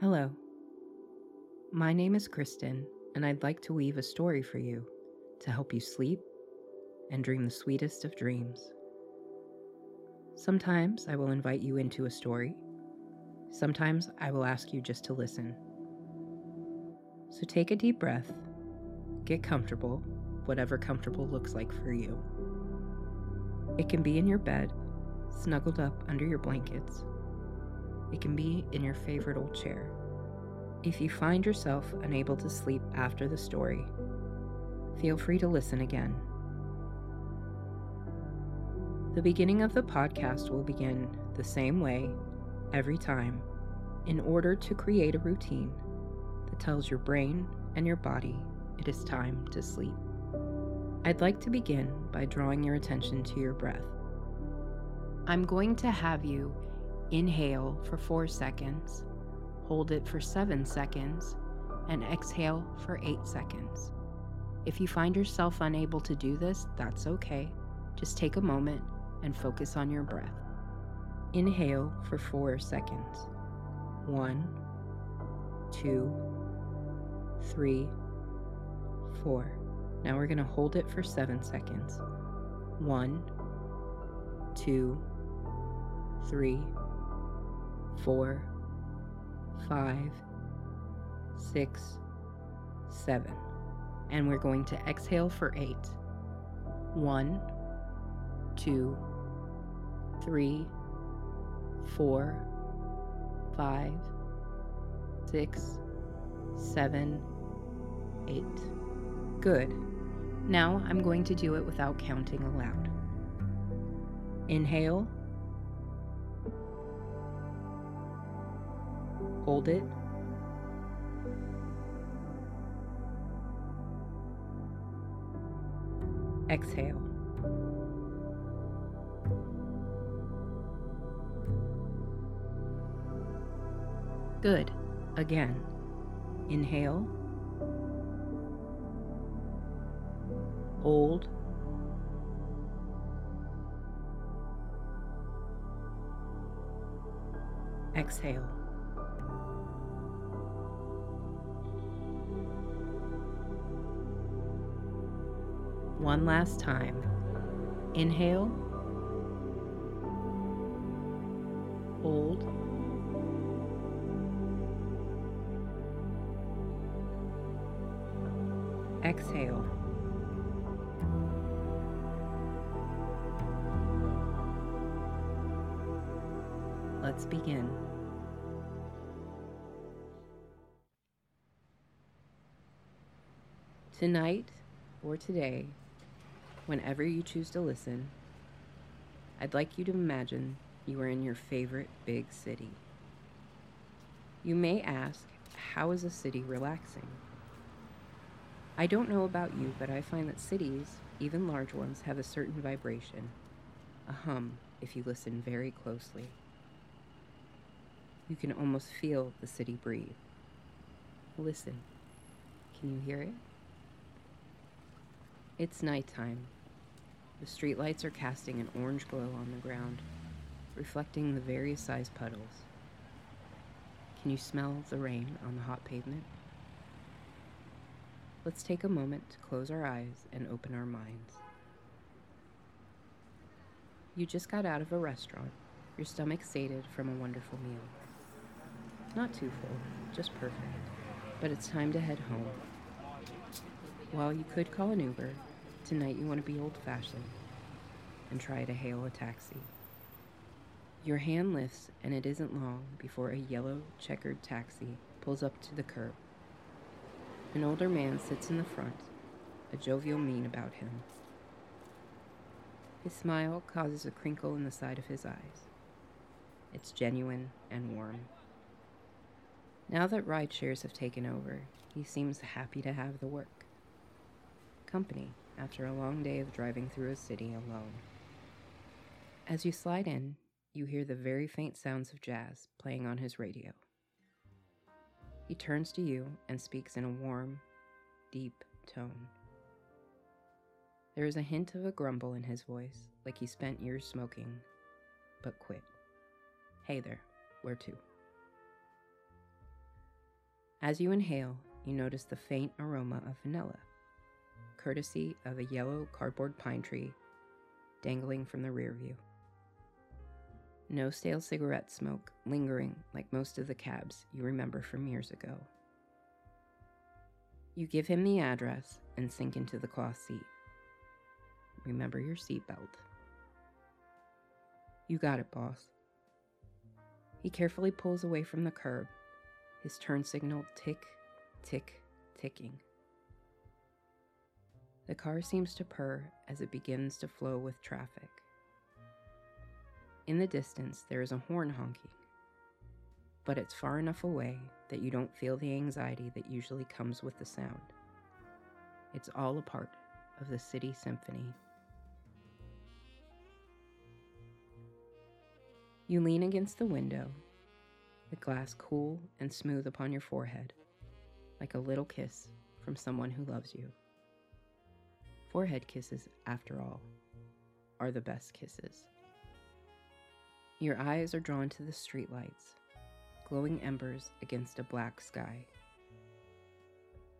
Hello. My name is Kristen, and I'd like to weave a story for you to help you sleep and dream the sweetest of dreams. Sometimes I will invite you into a story. Sometimes I will ask you just to listen. So take a deep breath, get comfortable, whatever comfortable looks like for you. It can be in your bed, snuggled up under your blankets. It can be in your favorite old chair. If you find yourself unable to sleep after the story, feel free to listen again. The beginning of the podcast will begin the same way every time in order to create a routine that tells your brain and your body it is time to sleep. I'd like to begin by drawing your attention to your breath. I'm going to have you inhale for four seconds, hold it for seven seconds, and exhale for eight seconds. If you find yourself unable to do this, that's okay. Just take a moment and focus on your breath. Inhale for four seconds. One, two, three, four. Now we're going to hold it for seven seconds. One, two, three, four, five, six, seven. And we're going to exhale for eight. One, two, three, four, five, six, seven, eight. Good. Now I'm going to do it without counting aloud. Inhale. Hold it. Exhale. Good. Again. Inhale. Hold. Exhale. One last time. Inhale. Hold. Exhale. Let's begin. Tonight or today, whenever you choose to listen, I'd like you to imagine you are in your favorite big city. You may ask, how is a city relaxing? I don't know about you, but I find that cities, even large ones, have a certain vibration, a hum, if you listen very closely. You can almost feel the city breathe. Listen. Can you hear it? It's nighttime. The streetlights are casting an orange glow on the ground, reflecting the various sized puddles. Can you smell the rain on the hot pavement? Let's take a moment to close our eyes and open our minds. You just got out of a restaurant, your stomach sated from a wonderful meal. Not too full, just perfect, but it's time to head home. While you could call an Uber, tonight you want to be old fashioned and try to hail a taxi. Your hand lifts, and it isn't long before a yellow checkered taxi pulls up to the curb. An older man sits in the front, a jovial mien about him. His smile causes a crinkle in the side of his eyes. It's genuine and warm. Now that ride shares have taken over, he seems happy to have the work. Company after a long day of driving through a city alone. As you slide in, you hear the very faint sounds of jazz playing on his radio. He turns to you and speaks in a warm, deep tone. There is a hint of a grumble in his voice, like he spent years smoking, but quit. Hey there, where to? As you inhale, you notice the faint aroma of vanilla, courtesy of a yellow cardboard pine tree dangling from the rear view. No stale cigarette smoke lingering like most of the cabs you remember from years ago. You give him the address and sink into the cloth seat. Remember your seatbelt. You got it, boss. He carefully pulls away from the curb, his turn signal tick, tick, ticking. The car seems to purr as it begins to flow with traffic. In the distance, there is a horn honking, but it's far enough away that you don't feel the anxiety that usually comes with the sound. It's all a part of the city symphony. You lean against the window, the glass cool and smooth upon your forehead, like a little kiss from someone who loves you. Forehead kisses, after all, are the best kisses. Your eyes are drawn to the streetlights, glowing embers against a black sky.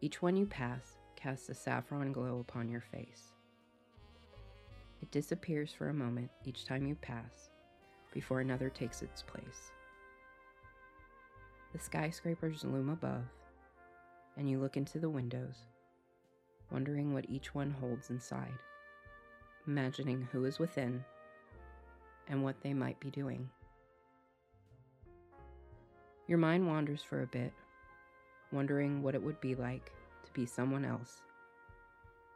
Each one you pass casts a saffron glow upon your face. It disappears for a moment each time you pass before another takes its place. The skyscrapers loom above, and you look into the windows, wondering what each one holds inside, imagining who is within and what they might be doing. Your mind wanders for a bit, wondering what it would be like to be someone else,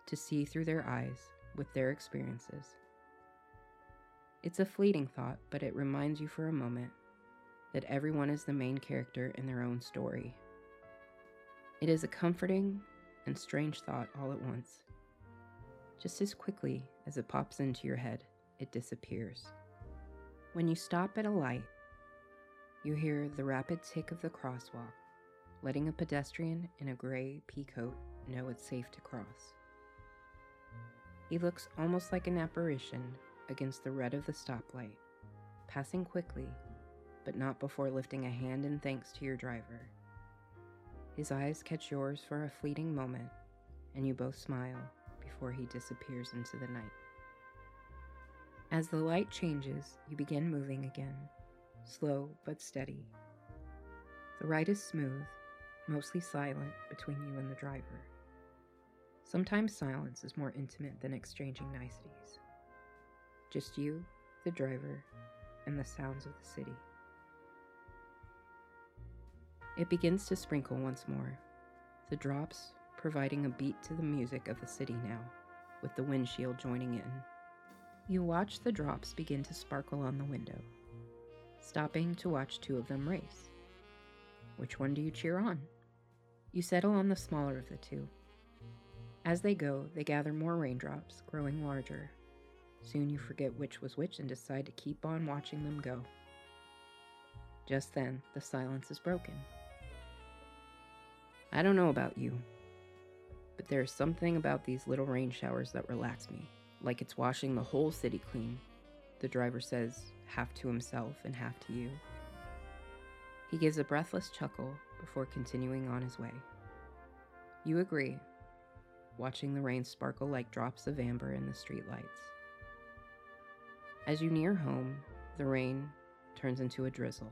to see through their eyes with their experiences. It's a fleeting thought, but it reminds you for a moment that everyone is the main character in their own story. It is a comforting and strange thought all at once. Just as quickly as it pops into your head, it disappears. When you stop at a light, you hear the rapid tick of the crosswalk, letting a pedestrian in a gray pea coat know it's safe to cross. He looks almost like an apparition against the red of the stoplight, passing quickly, but not before lifting a hand in thanks to your driver. His eyes catch yours for a fleeting moment, and you both smile before he disappears into the night. As the light changes, you begin moving again, slow but steady. The ride is smooth, mostly silent between you and the driver. Sometimes silence is more intimate than exchanging niceties. Just you, the driver, and the sounds of the city. It begins to sprinkle once more, the drops providing a beat to the music of the city now, with the windshield joining in. You watch the drops begin to sparkle on the window, stopping to watch two of them race. Which one do you cheer on? You settle on the smaller of the two. As they go, they gather more raindrops, growing larger. Soon you forget which was which and decide to keep on watching them go. Just then, the silence is broken. I don't know about you, but there's something about these little rain showers that relax me like it's washing the whole city clean, the driver says, half to himself and half to you. He gives a breathless chuckle before continuing on his way. You agree, watching the rain sparkle like drops of amber in the streetlights. As you near home, the rain turns into a drizzle.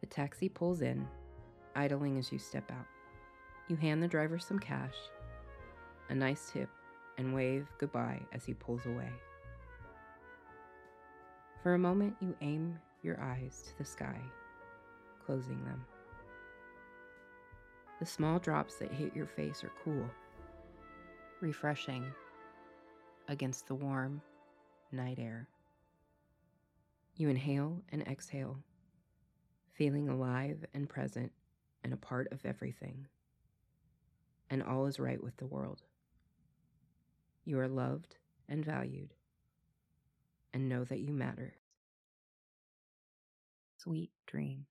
The taxi pulls in, idling as you step out. You hand the driver some cash, a nice tip, and wave goodbye as he pulls away. For a moment, you aim your eyes to the sky, closing them. The small drops that hit your face are cool, refreshing against the warm night air. You inhale and exhale, feeling alive and present and a part of everything. And all is right with the world. You are loved and valued, and know that you matter. Sweet dreams.